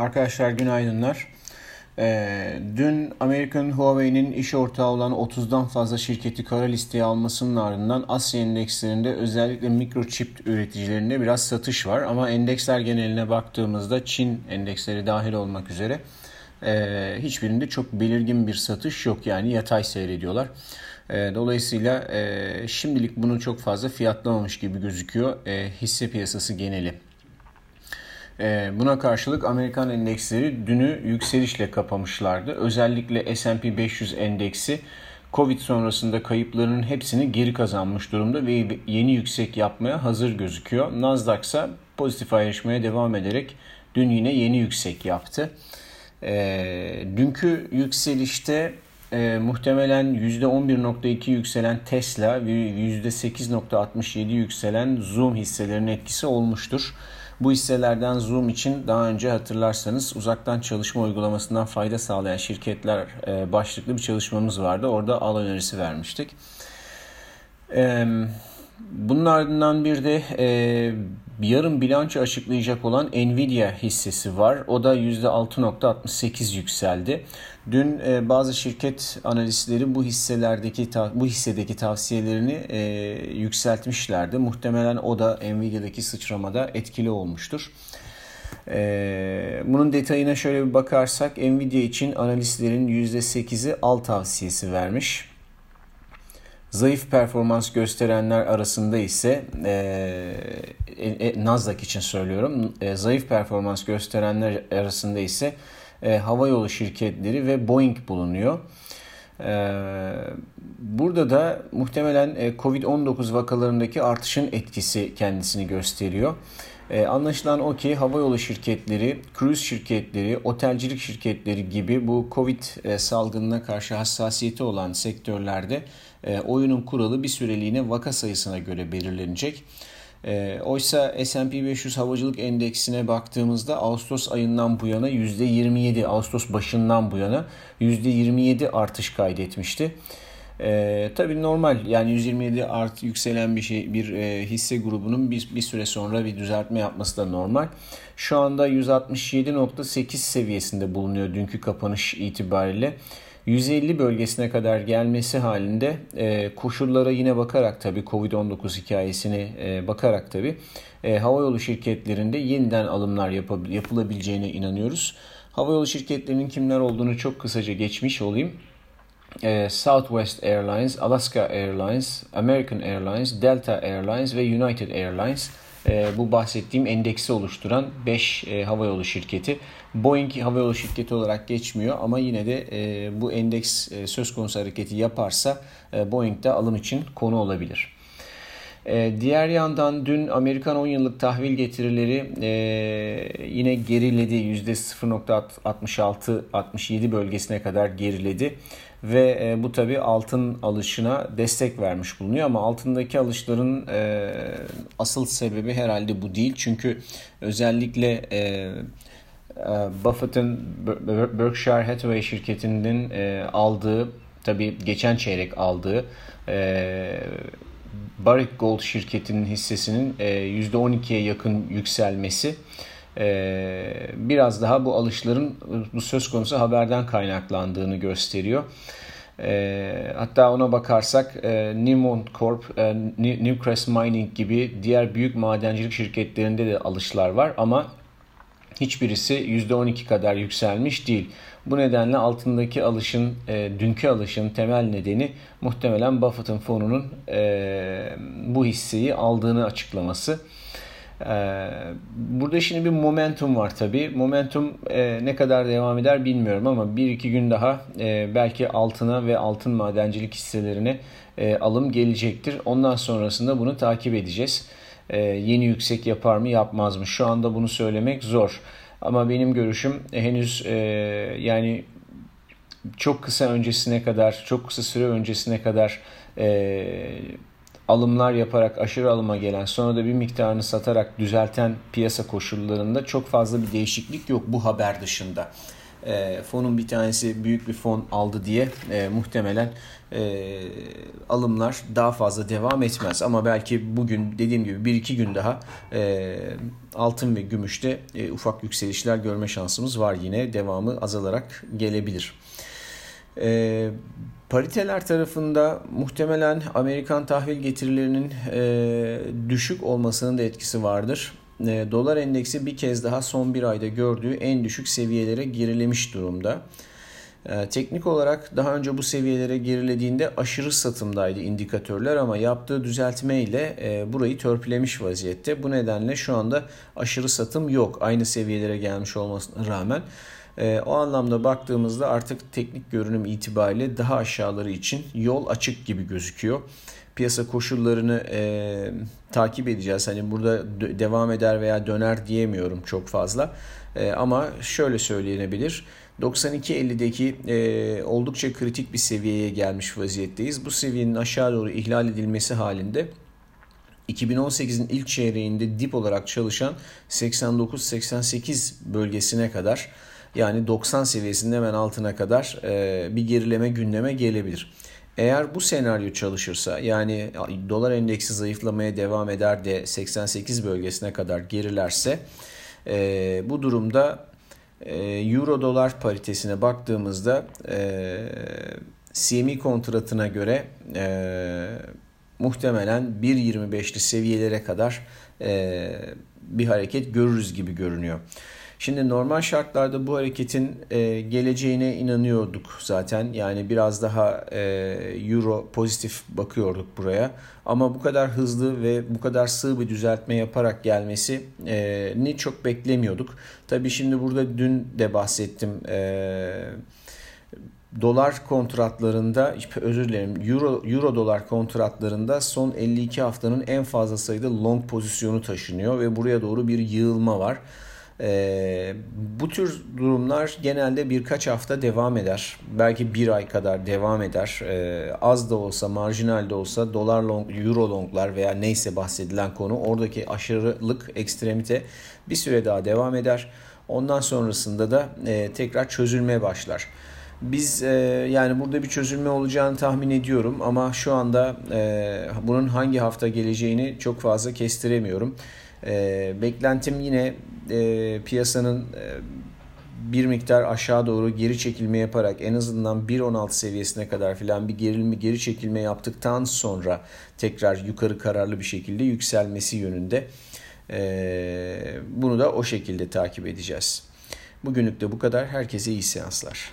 Arkadaşlar günaydınlar. Ee, dün Amerikan Huawei'nin iş ortağı olan 30'dan fazla şirketi kara listeye almasının ardından Asya endekslerinde özellikle mikroçip üreticilerinde biraz satış var. Ama endeksler geneline baktığımızda Çin endeksleri dahil olmak üzere e, hiçbirinde çok belirgin bir satış yok. Yani yatay seyrediyorlar. E, dolayısıyla e, şimdilik bunu çok fazla fiyatlamamış gibi gözüküyor e, hisse piyasası geneli. Ee, buna karşılık Amerikan endeksleri dünü yükselişle kapamışlardı. Özellikle S&P 500 endeksi Covid sonrasında kayıplarının hepsini geri kazanmış durumda ve yeni yüksek yapmaya hazır gözüküyor. Nasdaq ise pozitif ayrışmaya devam ederek dün yine yeni yüksek yaptı. E, dünkü yükselişte e, muhtemelen %11.2 yükselen Tesla ve %8.67 yükselen Zoom hisselerinin etkisi olmuştur. Bu hisselerden Zoom için daha önce hatırlarsanız uzaktan çalışma uygulamasından fayda sağlayan şirketler e, başlıklı bir çalışmamız vardı. Orada al önerisi vermiştik. Bunun ardından bir de e, yarın bilanço açıklayacak olan Nvidia hissesi var. O da %6.68 yükseldi. Dün e, bazı şirket analistleri bu hisselerdeki bu hissedeki tavsiyelerini e, yükseltmişlerdi. Muhtemelen o da Nvidia'daki sıçramada etkili olmuştur. E, bunun detayına şöyle bir bakarsak Nvidia için analistlerin %8'i al tavsiyesi vermiş. Zayıf performans gösterenler arasında ise e, e, Nasdaq için söylüyorum. E, zayıf performans gösterenler arasında ise e, hava yolu şirketleri ve Boeing bulunuyor. E, burada da muhtemelen e, Covid-19 vakalarındaki artışın etkisi kendisini gösteriyor. E, anlaşılan o ki havayolu şirketleri, cruise şirketleri, otelcilik şirketleri gibi bu Covid e, salgınına karşı hassasiyeti olan sektörlerde oyunun kuralı bir süreliğine vaka sayısına göre belirlenecek. Oysa S&P 500 havacılık endeksine baktığımızda Ağustos ayından bu yana %27, Ağustos başından bu yana %27 artış kaydetmişti. E, tabii normal yani 127 art yükselen bir şey bir e, hisse grubunun bir, bir süre sonra bir düzeltme yapması da normal. Şu anda 167.8 seviyesinde bulunuyor dünkü kapanış itibariyle. 150 bölgesine kadar gelmesi halinde e, koşullara yine bakarak tabii Covid-19 hikayesine e, bakarak tabii e, havayolu şirketlerinde yeniden alımlar yapılabileceğine inanıyoruz. Havayolu şirketlerinin kimler olduğunu çok kısaca geçmiş olayım. E, Southwest Airlines, Alaska Airlines, American Airlines, Delta Airlines ve United Airlines e, bu bahsettiğim endeksi oluşturan 5 e, havayolu şirketi. Boeing havayolu şirketi olarak geçmiyor ama yine de e, bu endeks söz konusu hareketi yaparsa Boeing de alım için konu olabilir. Diğer yandan dün Amerikan 10 yıllık tahvil getirileri yine geriledi. %0.66-67 bölgesine kadar geriledi. Ve e, bu tabi altın alışına destek vermiş bulunuyor. Ama altındaki alışların e, asıl sebebi herhalde bu değil. Çünkü özellikle... E, Buffett'ın Berkshire Hathaway şirketinin aldığı tabi geçen çeyrek aldığı Barrick Gold şirketinin hissesinin %12'ye yakın yükselmesi biraz daha bu alışların bu söz konusu haberden kaynaklandığını gösteriyor. hatta ona bakarsak e, Newmont Corp, Newcrest Mining gibi diğer büyük madencilik şirketlerinde de alışlar var ama hiçbirisi %12 kadar yükselmiş değil. Bu nedenle altındaki alışın, e, dünkü alışın temel nedeni muhtemelen Buffett'ın fonunun e, bu hisseyi aldığını açıklaması. E, burada şimdi bir momentum var tabii. Momentum e, ne kadar devam eder bilmiyorum ama bir iki gün daha e, belki altına ve altın madencilik hisselerine alım gelecektir. Ondan sonrasında bunu takip edeceğiz. E, yeni yüksek yapar mı yapmaz mı? Şu anda bunu söylemek zor. Ama benim görüşüm henüz yani çok kısa öncesine kadar, çok kısa süre öncesine kadar alımlar yaparak aşırı alıma gelen sonra da bir miktarını satarak düzelten piyasa koşullarında çok fazla bir değişiklik yok bu haber dışında. e, fonun bir tanesi büyük bir fon aldı diye e, muhtemelen e, alımlar daha fazla devam etmez. Ama belki bugün dediğim gibi bir iki gün daha e, altın ve gümüşte e, ufak yükselişler görme şansımız var yine. Devamı azalarak gelebilir. E, pariteler tarafında muhtemelen Amerikan tahvil getirilerinin e, düşük olmasının da etkisi vardır. E, dolar endeksi bir kez daha son bir ayda gördüğü en düşük seviyelere gerilemiş durumda. E, teknik olarak daha önce bu seviyelere gerilediğinde aşırı satımdaydı indikatörler ama yaptığı düzeltme ile e, burayı törpülemiş vaziyette. Bu nedenle şu anda aşırı satım yok aynı seviyelere gelmiş olmasına rağmen. O anlamda baktığımızda artık teknik görünüm itibariyle daha aşağıları için yol açık gibi gözüküyor piyasa koşullarını e, takip edeceğiz. Hani burada devam eder veya döner diyemiyorum çok fazla. E, ama şöyle söylenebilir. 92.50'deki e, oldukça kritik bir seviyeye gelmiş vaziyetteyiz. Bu seviyenin aşağı doğru ihlal edilmesi halinde 2018'in ilk çeyreğinde dip olarak çalışan 89-88 bölgesine kadar yani 90 seviyesinin hemen altına kadar e, bir gerileme gündeme gelebilir. Eğer bu senaryo çalışırsa yani dolar endeksi zayıflamaya devam eder de 88 bölgesine kadar gerilerse e, bu durumda e, euro dolar paritesine baktığımızda CME kontratına göre e, muhtemelen 1.25'li seviyelere kadar bir hareket görürüz gibi görünüyor. Şimdi normal şartlarda bu hareketin e, geleceğine inanıyorduk zaten. Yani biraz daha e, euro pozitif bakıyorduk buraya. Ama bu kadar hızlı ve bu kadar sığ bir düzeltme yaparak gelmesi e, ni çok beklemiyorduk. Tabii şimdi burada dün de bahsettim. E, dolar kontratlarında özür dilerim euro, euro dolar kontratlarında son 52 haftanın en fazla sayıda long pozisyonu taşınıyor ve buraya doğru bir yığılma var. E, bu tür durumlar genelde birkaç hafta devam eder. Belki bir ay kadar devam eder. E, az da olsa, marjinal de olsa dolar long, euro longlar veya neyse bahsedilen konu oradaki aşırılık, ekstremite bir süre daha devam eder. Ondan sonrasında da e, tekrar çözülmeye başlar. Biz e, yani burada bir çözülme olacağını tahmin ediyorum ama şu anda e, bunun hangi hafta geleceğini çok fazla kestiremiyorum. E, beklentim yine e, piyasanın e, bir miktar aşağı doğru geri çekilme yaparak en azından 1.16 seviyesine kadar filan bir gerilme geri çekilme yaptıktan sonra tekrar yukarı kararlı bir şekilde yükselmesi yönünde. E, bunu da o şekilde takip edeceğiz. Bugünlük de bu kadar. Herkese iyi seanslar.